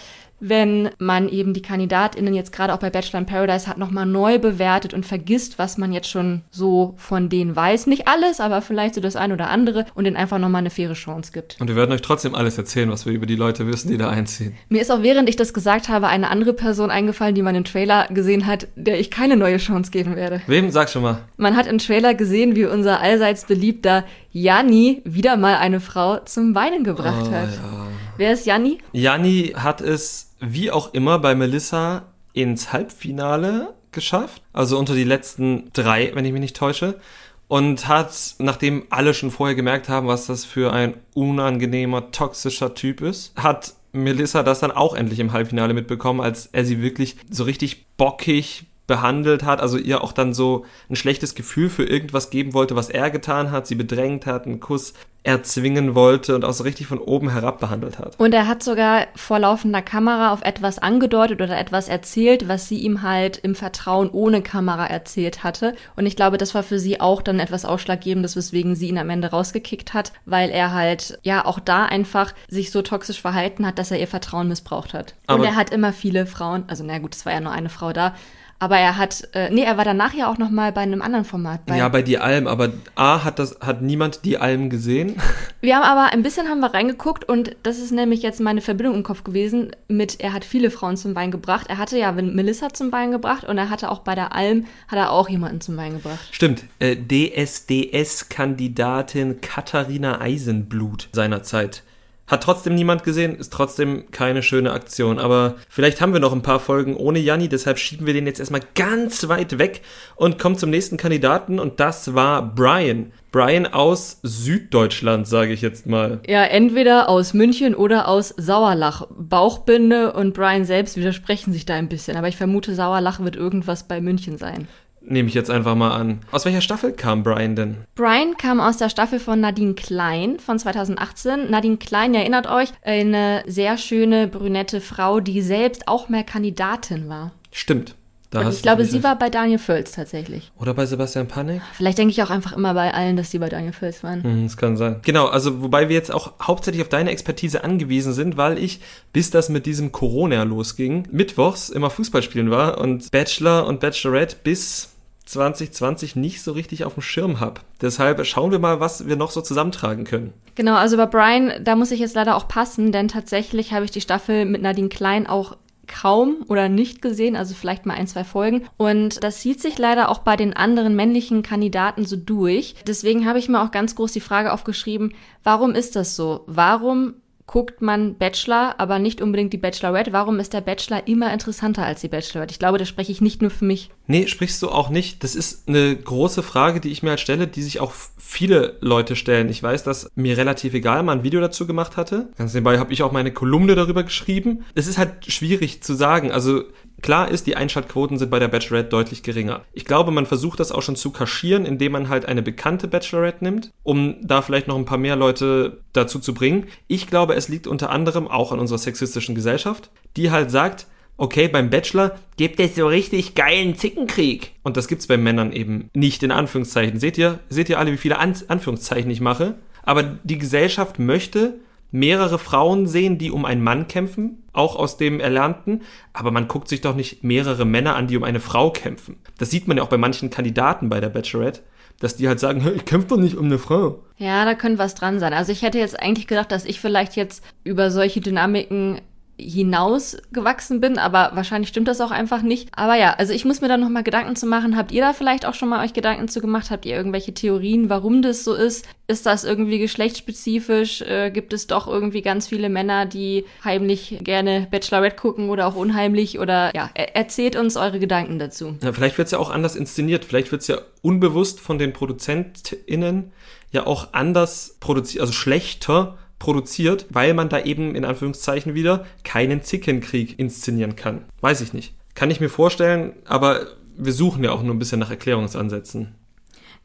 wenn man eben die KandidatInnen jetzt gerade auch bei Bachelor in Paradise hat nochmal neu bewertet und vergisst, was man jetzt schon so von denen weiß. Nicht alles, aber vielleicht so das ein oder andere und denen einfach nochmal eine faire Chance gibt. Und wir werden euch trotzdem alles erzählen, was wir über die Leute wissen, die da einziehen. Mir ist auch während ich das gesagt habe, eine andere Person eingefallen, die man im Trailer gesehen hat, der ich keine neue Chance geben werde. Wem? Sag schon mal. Man hat im Trailer gesehen, wie unser allseits beliebter Janni wieder mal eine Frau zum Weinen gebracht Oh, hat. ja. Wer ist Janni? Janni hat es wie auch immer bei Melissa ins Halbfinale geschafft. Also unter die letzten drei, wenn ich mich nicht täusche. Und hat, nachdem alle schon vorher gemerkt haben, was das für ein unangenehmer, toxischer Typ ist, hat Melissa das dann auch endlich im Halbfinale mitbekommen, als er sie wirklich so richtig bockig behandelt hat, also ihr auch dann so ein schlechtes Gefühl für irgendwas geben wollte, was er getan hat, sie bedrängt hat, einen Kuss erzwingen wollte und auch so richtig von oben herab behandelt hat. Und er hat sogar vor laufender Kamera auf etwas angedeutet oder etwas erzählt, was sie ihm halt im Vertrauen ohne Kamera erzählt hatte. Und ich glaube, das war für sie auch dann etwas Ausschlaggebendes, weswegen sie ihn am Ende rausgekickt hat, weil er halt ja auch da einfach sich so toxisch verhalten hat, dass er ihr Vertrauen missbraucht hat. Aber- und er hat immer viele Frauen, also na gut, es war ja nur eine Frau da, aber er hat, äh, nee, er war danach ja auch noch mal bei einem anderen Format. Bei ja, bei Die Alm, aber A hat das, hat niemand Die Alm gesehen. [LAUGHS] Wir haben aber ein bisschen haben wir reingeguckt und das ist nämlich jetzt meine Verbindung im Kopf gewesen mit, er hat viele Frauen zum Wein gebracht. Er hatte ja Melissa zum Wein gebracht und er hatte auch bei der Alm, hat er auch jemanden zum Wein gebracht. Stimmt, äh, DSDS-Kandidatin Katharina Eisenblut seinerzeit. Hat trotzdem niemand gesehen, ist trotzdem keine schöne Aktion. Aber vielleicht haben wir noch ein paar Folgen ohne Janni, deshalb schieben wir den jetzt erstmal ganz weit weg und kommen zum nächsten Kandidaten und das war Brian. Brian aus Süddeutschland, sage ich jetzt mal. Ja, entweder aus München oder aus Sauerlach. Bauchbinde und Brian selbst widersprechen sich da ein bisschen, aber ich vermute, Sauerlach wird irgendwas bei München sein. Nehme ich jetzt einfach mal an. Aus welcher Staffel kam Brian denn? Brian kam aus der Staffel von Nadine Klein von 2018. Nadine Klein, ihr erinnert euch, eine sehr schöne brünette Frau, die selbst auch mal Kandidatin war. Stimmt. Da ich glaube, sie war bei Daniel Völz tatsächlich. Oder bei Sebastian Panik? Vielleicht denke ich auch einfach immer bei allen, dass sie bei Daniel Völz waren. Hm, das kann sein. Genau, also wobei wir jetzt auch hauptsächlich auf deine Expertise angewiesen sind, weil ich, bis das mit diesem Corona losging, mittwochs immer Fußball spielen war und Bachelor und Bachelorette bis 2020 nicht so richtig auf dem Schirm habe. Deshalb schauen wir mal, was wir noch so zusammentragen können. Genau, also bei Brian, da muss ich jetzt leider auch passen, denn tatsächlich habe ich die Staffel mit Nadine Klein auch kaum oder nicht gesehen, also vielleicht mal ein, zwei Folgen. Und das sieht sich leider auch bei den anderen männlichen Kandidaten so durch. Deswegen habe ich mir auch ganz groß die Frage aufgeschrieben, warum ist das so? Warum guckt man Bachelor, aber nicht unbedingt die Bachelorette. Warum ist der Bachelor immer interessanter als die Bachelorette? Ich glaube, da spreche ich nicht nur für mich. Nee, sprichst du auch nicht. Das ist eine große Frage, die ich mir halt stelle, die sich auch viele Leute stellen. Ich weiß, dass mir relativ egal mal ein Video dazu gemacht hatte. Ganz nebenbei habe ich auch meine Kolumne darüber geschrieben. Es ist halt schwierig zu sagen. Also Klar ist, die Einschaltquoten sind bei der Bachelorette deutlich geringer. Ich glaube, man versucht das auch schon zu kaschieren, indem man halt eine bekannte Bachelorette nimmt, um da vielleicht noch ein paar mehr Leute dazu zu bringen. Ich glaube, es liegt unter anderem auch an unserer sexistischen Gesellschaft, die halt sagt, okay, beim Bachelor gibt es so richtig geilen Zickenkrieg. Und das gibt's bei Männern eben nicht in Anführungszeichen. Seht ihr, seht ihr alle, wie viele An Anführungszeichen ich mache? Aber die Gesellschaft möchte mehrere Frauen sehen, die um einen Mann kämpfen, auch aus dem Erlernten, aber man guckt sich doch nicht mehrere Männer an, die um eine Frau kämpfen. Das sieht man ja auch bei manchen Kandidaten bei der Bachelorette, dass die halt sagen, [LAUGHS] ich kämpfe doch nicht um eine Frau. Ja, da könnte was dran sein. Also ich hätte jetzt eigentlich gedacht, dass ich vielleicht jetzt über solche Dynamiken hinausgewachsen bin, aber wahrscheinlich stimmt das auch einfach nicht. Aber ja, also ich muss mir da nochmal Gedanken zu machen. Habt ihr da vielleicht auch schon mal euch Gedanken zu gemacht? Habt ihr irgendwelche Theorien, warum das so ist? Ist das irgendwie geschlechtsspezifisch? Äh, gibt es doch irgendwie ganz viele Männer, die heimlich gerne Bachelorette gucken oder auch unheimlich? Oder ja, er erzählt uns eure Gedanken dazu. Ja, vielleicht wird es ja auch anders inszeniert. Vielleicht wird es ja unbewusst von den ProduzentInnen ja auch anders produziert, also schlechter produziert, weil man da eben in Anführungszeichen wieder keinen Zickenkrieg inszenieren kann. Weiß ich nicht. Kann ich mir vorstellen, aber wir suchen ja auch nur ein bisschen nach Erklärungsansätzen.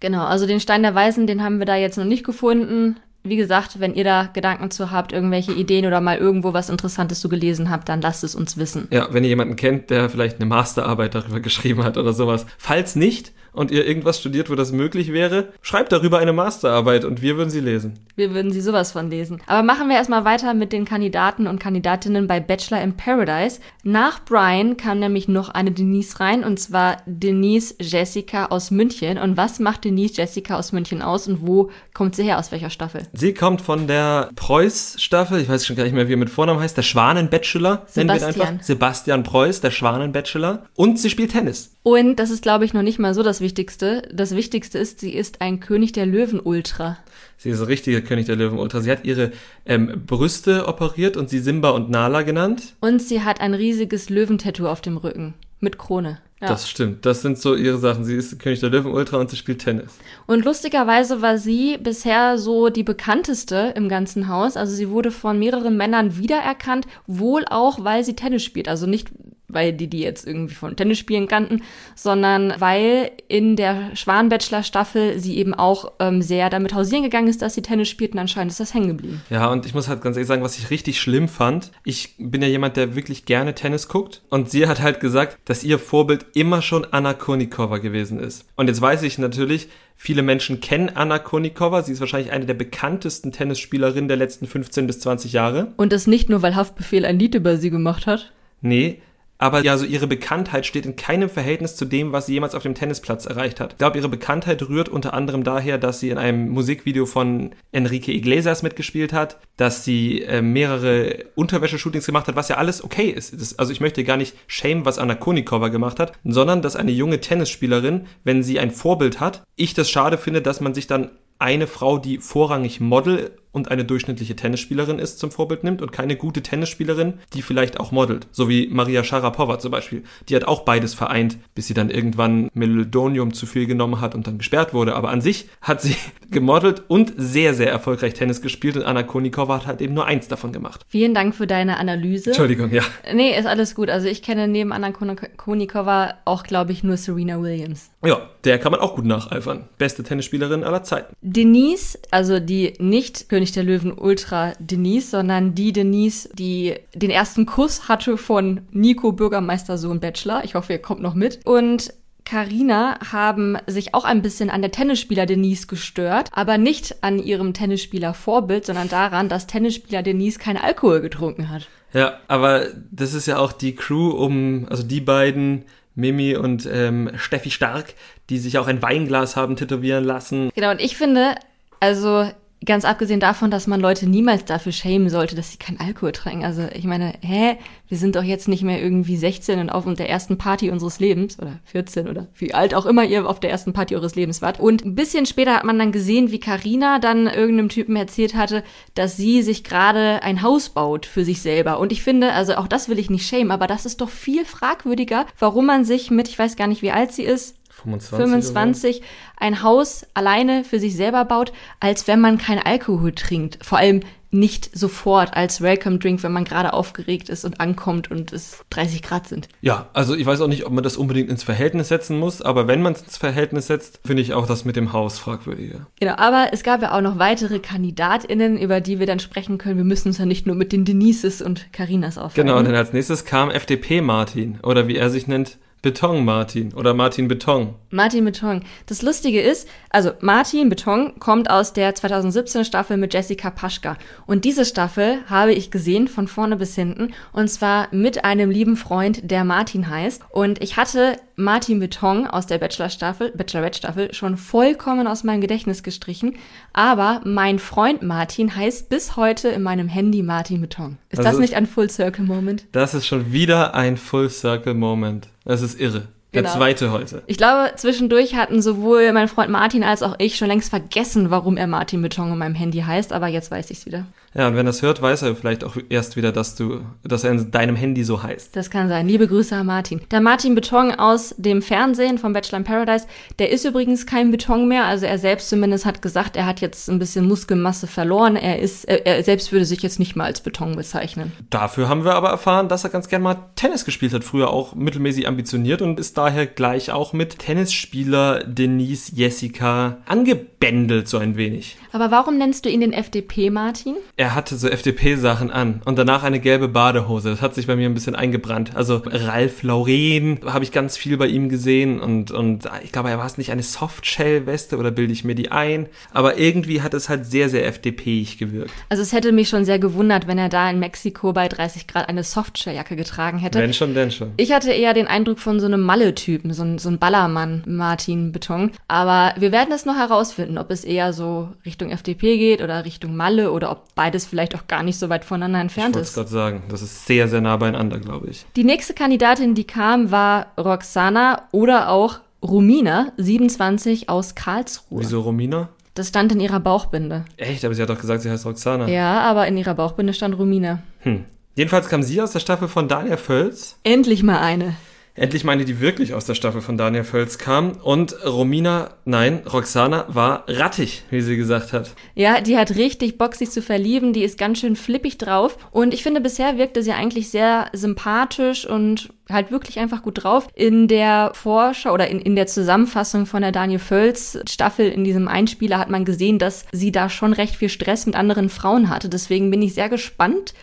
Genau, also den Stein der Weisen, den haben wir da jetzt noch nicht gefunden. Wie gesagt, wenn ihr da Gedanken zu habt, irgendwelche Ideen oder mal irgendwo was Interessantes zu gelesen habt, dann lasst es uns wissen. Ja, wenn ihr jemanden kennt, der vielleicht eine Masterarbeit darüber geschrieben hat oder sowas. Falls nicht, und ihr irgendwas studiert, wo das möglich wäre, schreibt darüber eine Masterarbeit und wir würden sie lesen. Wir würden sie sowas von lesen. Aber machen wir erstmal weiter mit den Kandidaten und Kandidatinnen bei Bachelor in Paradise. Nach Brian kam nämlich noch eine Denise rein und zwar Denise Jessica aus München. Und was macht Denise Jessica aus München aus und wo kommt sie her? Aus welcher Staffel? Sie kommt von der Preuß-Staffel, ich weiß schon gar nicht mehr, wie er mit Vornamen heißt, der Schwanen-Bachelor, einfach. Sebastian Preuß, der Schwanen-Bachelor. Und sie spielt Tennis. Und das ist, glaube ich, noch nicht mal so das Wichtigste. Das Wichtigste ist, sie ist ein König der Löwen-Ultra. Sie ist ein richtiger König der Löwen-Ultra. Sie hat ihre ähm, Brüste operiert und sie Simba und Nala genannt. Und sie hat ein riesiges Löwentattoo auf dem Rücken. Mit Krone. Ja. Das stimmt. Das sind so ihre Sachen. Sie ist König der Löwen Ultra und sie spielt Tennis. Und lustigerweise war sie bisher so die bekannteste im ganzen Haus. Also sie wurde von mehreren Männern wiedererkannt, wohl auch, weil sie Tennis spielt. Also nicht, weil die die jetzt irgendwie von Tennis spielen kannten, sondern weil in der Schwan-Bachelor-Staffel sie eben auch ähm, sehr damit hausieren gegangen ist, dass sie Tennis spielt und anscheinend ist das hängen geblieben. Ja, und ich muss halt ganz ehrlich sagen, was ich richtig schlimm fand, ich bin ja jemand, der wirklich gerne Tennis guckt und sie hat halt gesagt, dass ihr Vorbild immer schon Anna Konikova gewesen ist. Und jetzt weiß ich natürlich, viele Menschen kennen Anna Konikova. Sie ist wahrscheinlich eine der bekanntesten Tennisspielerinnen der letzten 15 bis 20 Jahre. Und das nicht nur, weil Haftbefehl ein Lied über sie gemacht hat? Nee, aber ja, so ihre Bekanntheit steht in keinem Verhältnis zu dem, was sie jemals auf dem Tennisplatz erreicht hat. Ich glaube, ihre Bekanntheit rührt unter anderem daher, dass sie in einem Musikvideo von Enrique Iglesias mitgespielt hat, dass sie äh, mehrere Unterwäsche-Shootings gemacht hat, was ja alles okay ist. Das, also ich möchte gar nicht shame, was Anna Konikova gemacht hat, sondern dass eine junge Tennisspielerin, wenn sie ein Vorbild hat, ich das schade finde, dass man sich dann eine Frau, die vorrangig Model und eine durchschnittliche Tennisspielerin ist, zum Vorbild nimmt und keine gute Tennisspielerin, die vielleicht auch modelt. So wie Maria Sharapova zum Beispiel. Die hat auch beides vereint, bis sie dann irgendwann Meldonium zu viel genommen hat und dann gesperrt wurde. Aber an sich hat sie [LAUGHS] gemodelt und sehr, sehr erfolgreich Tennis gespielt und Anna Konikova hat halt eben nur eins davon gemacht. Vielen Dank für deine Analyse. Entschuldigung, ja. Nee, ist alles gut. Also ich kenne neben Anna Konikova auch, glaube ich, nur Serena Williams. Ja, der kann man auch gut nacheifern. Beste Tennisspielerin aller Zeiten. Denise, also die nicht König der Löwen Ultra Denise, sondern die Denise, die den ersten Kuss hatte von Nico Bürgermeistersohn Bachelor. Ich hoffe, ihr kommt noch mit. Und Carina haben sich auch ein bisschen an der Tennisspieler Denise gestört, aber nicht an ihrem Tennisspieler Vorbild, sondern daran, dass Tennisspieler Denise kein Alkohol getrunken hat. Ja, aber das ist ja auch die Crew um, also die beiden, Mimi und ähm, Steffi Stark, die sich auch ein Weinglas haben tätowieren lassen. Genau, und ich finde, also Ganz abgesehen davon, dass man Leute niemals dafür schämen sollte, dass sie keinen Alkohol trinken. Also ich meine, hä, wir sind doch jetzt nicht mehr irgendwie 16 und auf der ersten Party unseres Lebens oder 14 oder wie alt auch immer ihr auf der ersten Party eures Lebens wart. Und ein bisschen später hat man dann gesehen, wie Karina dann irgendeinem Typen erzählt hatte, dass sie sich gerade ein Haus baut für sich selber. Und ich finde, also auch das will ich nicht schämen, aber das ist doch viel fragwürdiger, warum man sich mit, ich weiß gar nicht, wie alt sie ist, 25, 25 ein Haus alleine für sich selber baut, als wenn man kein Alkohol trinkt. Vor allem nicht sofort als Welcome Drink, wenn man gerade aufgeregt ist und ankommt und es 30 Grad sind. Ja, also ich weiß auch nicht, ob man das unbedingt ins Verhältnis setzen muss, aber wenn man es ins Verhältnis setzt, finde ich auch das mit dem Haus fragwürdiger. Genau, aber es gab ja auch noch weitere KandidatInnen, über die wir dann sprechen können. Wir müssen uns ja nicht nur mit den Denises und Carinas aufhalten. Genau, denn als nächstes kam FDP Martin oder wie er sich nennt, Beton Martin oder Martin Beton. Martin Beton. Das Lustige ist, also Martin Beton kommt aus der 2017 Staffel mit Jessica Paschka. Und diese Staffel habe ich gesehen von vorne bis hinten. Und zwar mit einem lieben Freund, der Martin heißt. Und ich hatte Martin Beton aus der Bachelor-Staffel, Bachelorette-Staffel schon vollkommen aus meinem Gedächtnis gestrichen. Aber mein Freund Martin heißt bis heute in meinem Handy Martin Beton. Ist also das nicht ein Full-Circle-Moment? Das ist schon wieder ein Full-Circle-Moment. Das ist irre. Der genau. zweite heute. Ich glaube, zwischendurch hatten sowohl mein Freund Martin als auch ich schon längst vergessen, warum er Martin Beton in meinem Handy heißt, aber jetzt weiß ich's wieder. Ja, und wenn er es hört, weiß er vielleicht auch erst wieder, dass du, dass er in deinem Handy so heißt. Das kann sein. Liebe Grüße an Martin. Der Martin Beton aus dem Fernsehen vom Bachelor in Paradise, der ist übrigens kein Beton mehr. Also er selbst zumindest hat gesagt, er hat jetzt ein bisschen Muskelmasse verloren. Er ist, er, er selbst würde sich jetzt nicht mal als Beton bezeichnen. Dafür haben wir aber erfahren, dass er ganz gern mal Tennis gespielt hat, früher auch mittelmäßig ambitioniert und ist daher gleich auch mit Tennisspieler Denise Jessica angebändelt so ein wenig. Aber warum nennst du ihn den FDP Martin? er hatte so FDP-Sachen an und danach eine gelbe Badehose. Das hat sich bei mir ein bisschen eingebrannt. Also Ralf Lauren habe ich ganz viel bei ihm gesehen und, und ich glaube, er war es nicht eine Softshell-Weste oder bilde ich mir die ein. Aber irgendwie hat es halt sehr, sehr FDP-ig gewirkt. Also es hätte mich schon sehr gewundert, wenn er da in Mexiko bei 30 Grad eine Softshell-Jacke getragen hätte. Wenn schon, denn schon. Ich hatte eher den Eindruck von so einem Malle-Typen, so, ein, so ein Ballermann, Martin Beton. Aber wir werden es noch herausfinden, ob es eher so Richtung FDP geht oder Richtung Malle oder ob beide beides vielleicht auch gar nicht so weit voneinander entfernt ich ist. Ich wollte gerade sagen, das ist sehr, sehr nah beieinander, glaube ich. Die nächste Kandidatin, die kam, war Roxana oder auch Romina, 27 aus Karlsruhe. Wieso Romina? Das stand in ihrer Bauchbinde. Echt? Aber sie hat doch gesagt, sie heißt Roxana. Ja, aber in ihrer Bauchbinde stand Romina. Hm. Jedenfalls kam sie aus der Staffel von Daniel Völz. Endlich mal eine. Endlich meine, die wirklich aus der Staffel von Daniel Völz kam. Und Romina, nein, Roxana war rattig, wie sie gesagt hat. Ja, die hat richtig Bock, sich zu verlieben. Die ist ganz schön flippig drauf. Und ich finde, bisher wirkte sie eigentlich sehr sympathisch und halt wirklich einfach gut drauf. In der Vorschau oder in, in der Zusammenfassung von der Daniel Völz Staffel in diesem Einspieler hat man gesehen, dass sie da schon recht viel Stress mit anderen Frauen hatte. Deswegen bin ich sehr gespannt,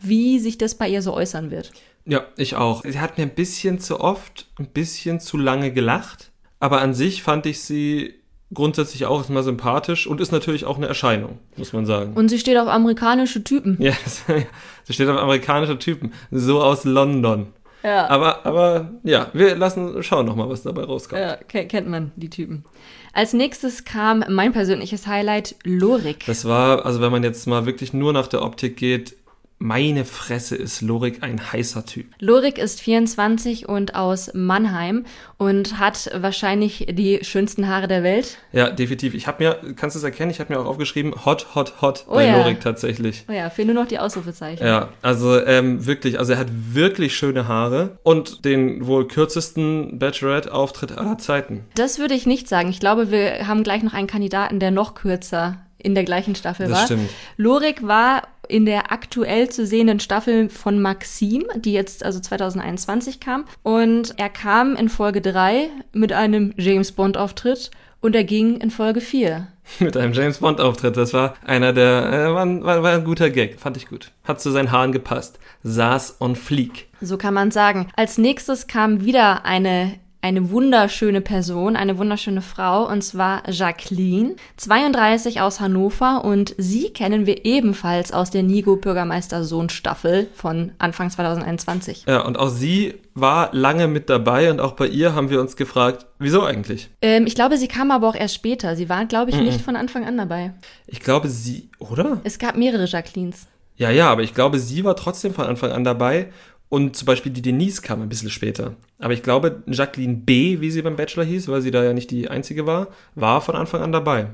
wie sich das bei ihr so äußern wird. Ja, ich auch. Sie hat mir ein bisschen zu oft, ein bisschen zu lange gelacht. Aber an sich fand ich sie grundsätzlich auch erstmal sympathisch und ist natürlich auch eine Erscheinung, muss man sagen. Und sie steht auf amerikanische Typen. Ja, [LAUGHS] sie steht auf amerikanische Typen. So aus London. Ja. Aber, aber ja, wir lassen schauen nochmal, was dabei rauskommt. Ja, kennt man die Typen. Als nächstes kam mein persönliches Highlight, Lorik. Das war, also wenn man jetzt mal wirklich nur nach der Optik geht, meine Fresse ist Lorik ein heißer Typ. Lorik ist 24 und aus Mannheim und hat wahrscheinlich die schönsten Haare der Welt. Ja, definitiv. Ich habe mir, kannst du es erkennen, ich habe mir auch aufgeschrieben, hot, hot, hot oh bei ja. Lorik tatsächlich. Oh ja, fehlen nur noch die Ausrufezeichen. Ja, also ähm, wirklich, also er hat wirklich schöne Haare und den wohl kürzesten Bachelorette-Auftritt aller Zeiten. Das würde ich nicht sagen. Ich glaube, wir haben gleich noch einen Kandidaten, der noch kürzer in der gleichen Staffel das war. Stimmt. Lorik war in der aktuell zu sehenden Staffel von Maxim, die jetzt also 2021 kam. Und er kam in Folge 3 mit einem James Bond-Auftritt und er ging in Folge 4. [LAUGHS] mit einem James Bond-Auftritt. Das war einer der, äh, war, ein, war, war ein guter Gag, fand ich gut. Hat zu seinen Haaren gepasst. Saß on fleek. So kann man sagen. Als nächstes kam wieder eine eine wunderschöne Person, eine wunderschöne Frau, und zwar Jacqueline, 32 aus Hannover, und sie kennen wir ebenfalls aus der Nigo Bürgermeister Sohn Staffel von Anfang 2021. Ja, und auch sie war lange mit dabei, und auch bei ihr haben wir uns gefragt, wieso eigentlich? Ähm, ich glaube, sie kam aber auch erst später. Sie war, glaube ich, mm -mm. nicht von Anfang an dabei. Ich glaube, sie, oder? Es gab mehrere Jacquelines. Ja, ja, aber ich glaube, sie war trotzdem von Anfang an dabei und zum Beispiel die Denise kam ein bisschen später. Aber ich glaube, Jacqueline B., wie sie beim Bachelor hieß, weil sie da ja nicht die einzige war, war von Anfang an dabei.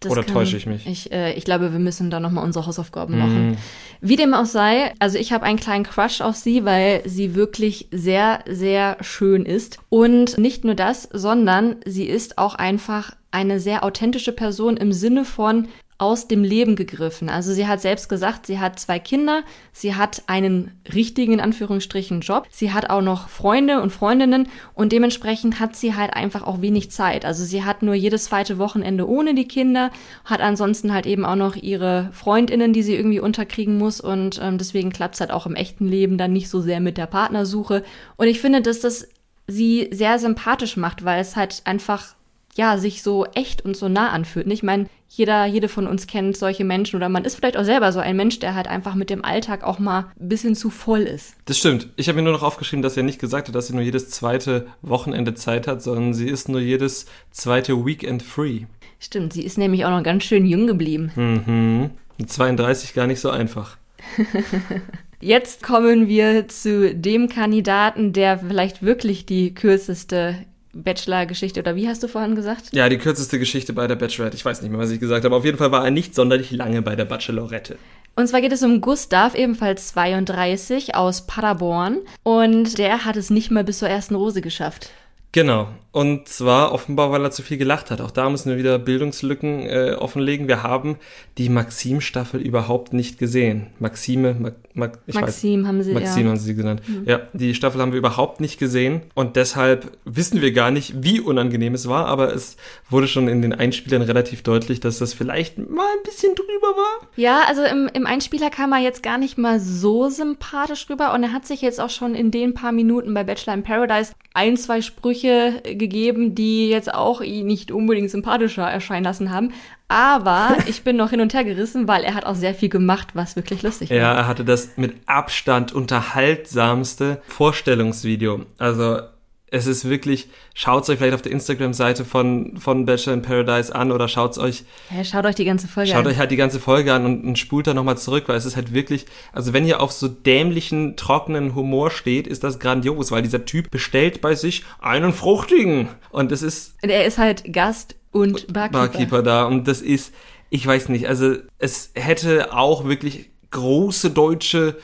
Das Oder kann, täusche ich mich? Ich, äh, ich glaube, wir müssen da nochmal unsere Hausaufgaben mm. machen. Wie dem auch sei, also ich habe einen kleinen Crush auf sie, weil sie wirklich sehr, sehr schön ist. Und nicht nur das, sondern sie ist auch einfach eine sehr authentische Person im Sinne von, aus dem Leben gegriffen. Also sie hat selbst gesagt, sie hat zwei Kinder, sie hat einen richtigen, in Anführungsstrichen, Job, sie hat auch noch Freunde und Freundinnen und dementsprechend hat sie halt einfach auch wenig Zeit. Also sie hat nur jedes zweite Wochenende ohne die Kinder, hat ansonsten halt eben auch noch ihre Freundinnen, die sie irgendwie unterkriegen muss und ähm, deswegen klappt es halt auch im echten Leben dann nicht so sehr mit der Partnersuche. Und ich finde, dass das sie sehr sympathisch macht, weil es halt einfach ja, sich so echt und so nah anfühlt. Ich meine, jeder, jede von uns kennt solche Menschen oder man ist vielleicht auch selber so ein Mensch, der halt einfach mit dem Alltag auch mal ein bisschen zu voll ist. Das stimmt. Ich habe mir nur noch aufgeschrieben, dass er nicht gesagt hat, dass sie nur jedes zweite Wochenende Zeit hat, sondern sie ist nur jedes zweite Weekend free. Stimmt, sie ist nämlich auch noch ganz schön jung geblieben. Mhm. Mit 32 gar nicht so einfach. [LAUGHS] Jetzt kommen wir zu dem Kandidaten, der vielleicht wirklich die kürzeste Bachelor-Geschichte oder wie hast du vorhin gesagt? Ja, die kürzeste Geschichte bei der Bachelorette. Ich weiß nicht mehr, was ich gesagt habe. Auf jeden Fall war er nicht sonderlich lange bei der Bachelorette. Und zwar geht es um Gustav, ebenfalls 32, aus Paderborn. Und der hat es nicht mal bis zur ersten Rose geschafft. Genau. Und zwar offenbar, weil er zu viel gelacht hat. Auch da müssen wir wieder Bildungslücken äh, offenlegen. Wir haben die Maxim-Staffel überhaupt nicht gesehen. Maxime, Ma Ma Maxim weiß, haben sie Maxim ja. haben sie genannt. Mhm. Ja, die Staffel haben wir überhaupt nicht gesehen. Und deshalb wissen wir gar nicht, wie unangenehm es war. Aber es wurde schon in den Einspielern relativ deutlich, dass das vielleicht mal ein bisschen drüber war. Ja, also im, im Einspieler kam er jetzt gar nicht mal so sympathisch rüber. Und er hat sich jetzt auch schon in den paar Minuten bei Bachelor in Paradise ein, zwei Sprüche gegeben, die jetzt auch ihn nicht unbedingt sympathischer erscheinen lassen haben. Aber ich bin noch hin und her gerissen, weil er hat auch sehr viel gemacht, was wirklich lustig war. Ja, er hatte das mit Abstand unterhaltsamste Vorstellungsvideo. Also es ist wirklich, schaut es euch vielleicht auf der Instagram-Seite von, von Bachelor in Paradise an oder schaut es euch. Ja, schaut euch die ganze Folge schaut an. Schaut euch halt die ganze Folge an und, und spult da nochmal zurück, weil es ist halt wirklich, also wenn ihr auf so dämlichen, trockenen Humor steht, ist das grandios, weil dieser Typ bestellt bei sich einen fruchtigen. Und es ist. Und er ist halt Gast und Barkeeper. Barkeeper da. Und das ist, ich weiß nicht, also es hätte auch wirklich große deutsche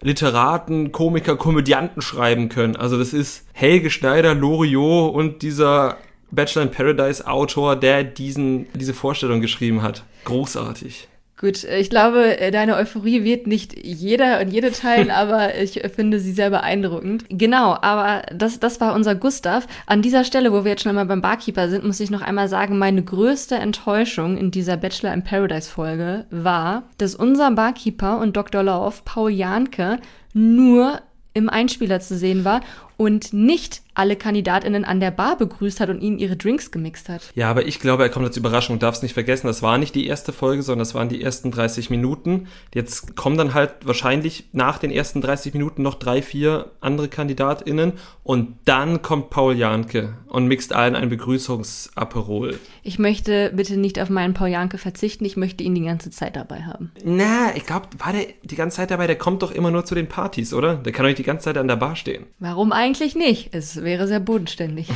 Literaten, Komiker, Komödianten schreiben können. Also das ist Helge Schneider, Loriot und dieser Bachelor in Paradise Autor, der diesen, diese Vorstellung geschrieben hat. Großartig. Gut, ich glaube, äh, deine Euphorie wird nicht jeder und jede teilen, [LAUGHS] aber ich finde sie sehr beeindruckend. Genau, aber das, das war unser Gustav. An dieser Stelle, wo wir jetzt schon einmal beim Barkeeper sind, muss ich noch einmal sagen, meine größte Enttäuschung in dieser Bachelor in Paradise Folge war, dass unser Barkeeper und Dr. Love, Paul Janke, nur im Einspieler zu sehen war und nicht alle Kandidatinnen an der Bar begrüßt hat und ihnen ihre Drinks gemixt hat. Ja, aber ich glaube, er kommt als Überraschung. Du darfst nicht vergessen, das war nicht die erste Folge, sondern das waren die ersten 30 Minuten. Jetzt kommen dann halt wahrscheinlich nach den ersten 30 Minuten noch drei, vier andere KandidatInnen und dann kommt Paul Janke und mixt allen ein Begrüßungsaperol. Ich möchte bitte nicht auf meinen Paul Janke verzichten, ich möchte ihn die ganze Zeit dabei haben. Na, ich glaube, war der die ganze Zeit dabei? Der kommt doch immer nur zu den Partys, oder? Der kann doch nicht die ganze Zeit an der Bar stehen. Warum eigentlich? Eigentlich nicht. Es wäre sehr bodenständig.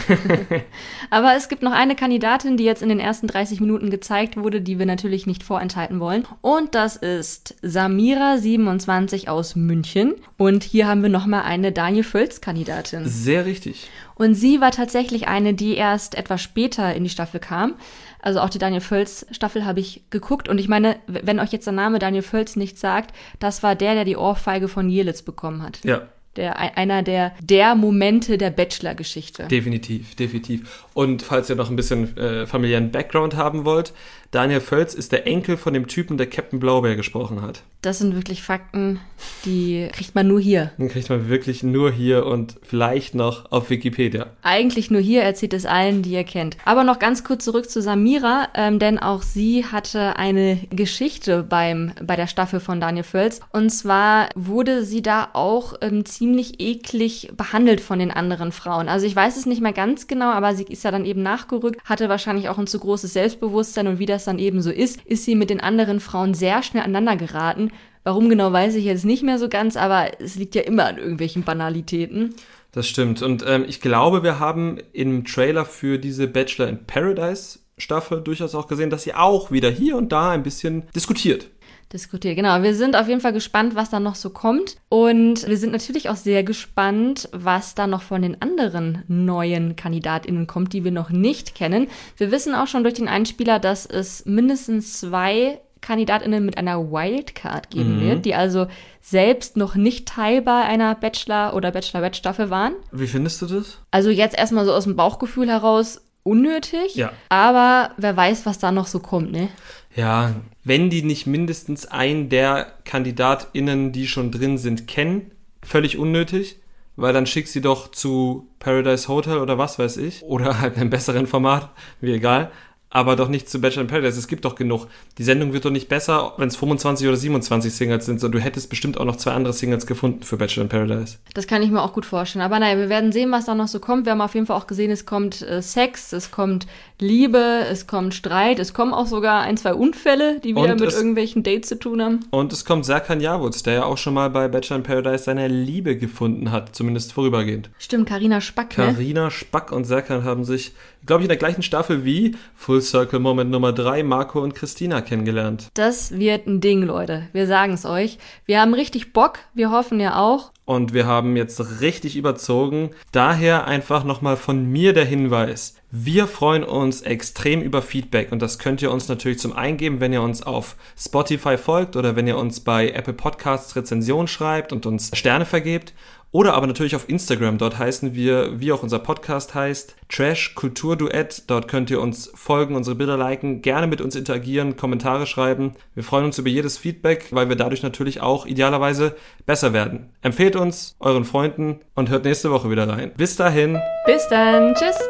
[LAUGHS] Aber es gibt noch eine Kandidatin, die jetzt in den ersten 30 Minuten gezeigt wurde, die wir natürlich nicht vorenthalten wollen. Und das ist Samira, 27 aus München. Und hier haben wir nochmal eine Daniel Völz-Kandidatin. Sehr richtig. Und sie war tatsächlich eine, die erst etwas später in die Staffel kam. Also auch die Daniel Völz Staffel habe ich geguckt. Und ich meine, wenn euch jetzt der Name Daniel Völz nichts sagt, das war der, der die Ohrfeige von Jelitz bekommen hat. Ja, Der, einer der, der Momente der Bachelor-Geschichte. Definitiv, definitiv. Und falls ihr noch ein bisschen äh, familiären Background haben wollt, Daniel Völz ist der Enkel von dem Typen, der Captain Blaubeer gesprochen hat. Das sind wirklich Fakten, die kriegt man nur hier. Den kriegt man wirklich nur hier und vielleicht noch auf Wikipedia. Eigentlich nur hier erzählt es allen, die ihr kennt. Aber noch ganz kurz zurück zu Samira, ähm, denn auch sie hatte eine Geschichte beim, bei der Staffel von Daniel Völz. Und zwar wurde sie da auch ähm, ziemlich eklig behandelt von den anderen Frauen. Also ich weiß es nicht mehr ganz genau, aber sie ist ja dann eben nachgerückt, hatte wahrscheinlich auch ein zu großes Selbstbewusstsein und wie das dann eben so ist, ist sie mit den anderen Frauen sehr schnell aneinander geraten. Warum genau weiß ich jetzt nicht mehr so ganz, aber es liegt ja immer an irgendwelchen Banalitäten. Das stimmt. Und ähm, ich glaube, wir haben im Trailer für diese Bachelor in Paradise Staffel durchaus auch gesehen, dass sie auch wieder hier und da ein bisschen diskutiert. Diskutiert. Genau, wir sind auf jeden Fall gespannt, was da noch so kommt. Und wir sind natürlich auch sehr gespannt, was da noch von den anderen neuen KandidatInnen kommt, die wir noch nicht kennen. Wir wissen auch schon durch den Einspieler, dass es mindestens zwei KandidatInnen mit einer Wildcard geben Mhm. wird, die also selbst noch nicht Teil bei einer Bachelor- oder Bachelorette-Staffel waren. Wie findest du das? Also jetzt erstmal so aus dem Bauchgefühl heraus unnötig. Ja. Aber wer weiß, was da noch so kommt, ne? Ja, wenn die nicht mindestens einen der KandidatInnen, die schon drin sind, kennen, völlig unnötig, weil dann schick sie doch zu Paradise Hotel oder was weiß ich, oder halt einem besseren Format, mir egal, aber doch nicht zu Bachelor in Paradise. Es gibt doch genug. Die Sendung wird doch nicht besser, wenn es 25 oder 27 Singles sind, sondern du hättest bestimmt auch noch zwei andere Singles gefunden für Bachelor in Paradise. Das kann ich mir auch gut vorstellen. Aber naja, wir werden sehen, was da noch so kommt. Wir haben auf jeden Fall auch gesehen, es kommt äh, Sex, es kommt Liebe, es kommt Streit, es kommen auch sogar ein, zwei Unfälle, die wieder Und mit es- irgendwelchen Dates zu tun haben. Und es kommt Serkan Yavuz, der ja auch schon mal bei Bachelor in Paradise seine Liebe gefunden hat, zumindest vorübergehend. Stimmt, Karina Spack, ne? Karina Spack und Serkan haben sich, glaube ich, in der gleichen Staffel wie Full Circle Moment Nummer 3 Marco und Christina kennengelernt. Das wird ein Ding, Leute. Wir sagen es euch. Wir haben richtig Bock. Wir hoffen ja auch. Und wir haben jetzt richtig überzogen. Daher einfach nochmal von mir der Hinweis. Wir freuen uns extrem über Feedback und das könnt ihr uns natürlich zum Eingeben, wenn ihr uns auf Spotify folgt oder wenn ihr uns bei Apple Podcasts Rezension schreibt und uns Sterne vergebt. Oder aber natürlich auf Instagram. Dort heißen wir, wie auch unser Podcast heißt, Trash Kulturduett. Dort könnt ihr uns folgen, unsere Bilder liken, gerne mit uns interagieren, Kommentare schreiben. Wir freuen uns über jedes Feedback, weil wir dadurch natürlich auch idealerweise besser werden. Empfehlt uns euren Freunden und hört nächste Woche wieder rein. Bis dahin. Bis dann. Tschüss.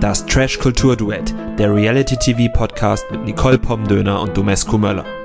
Das Trash Kulturduett, der Reality TV Podcast mit Nicole Pomdöner und Domescu Möller.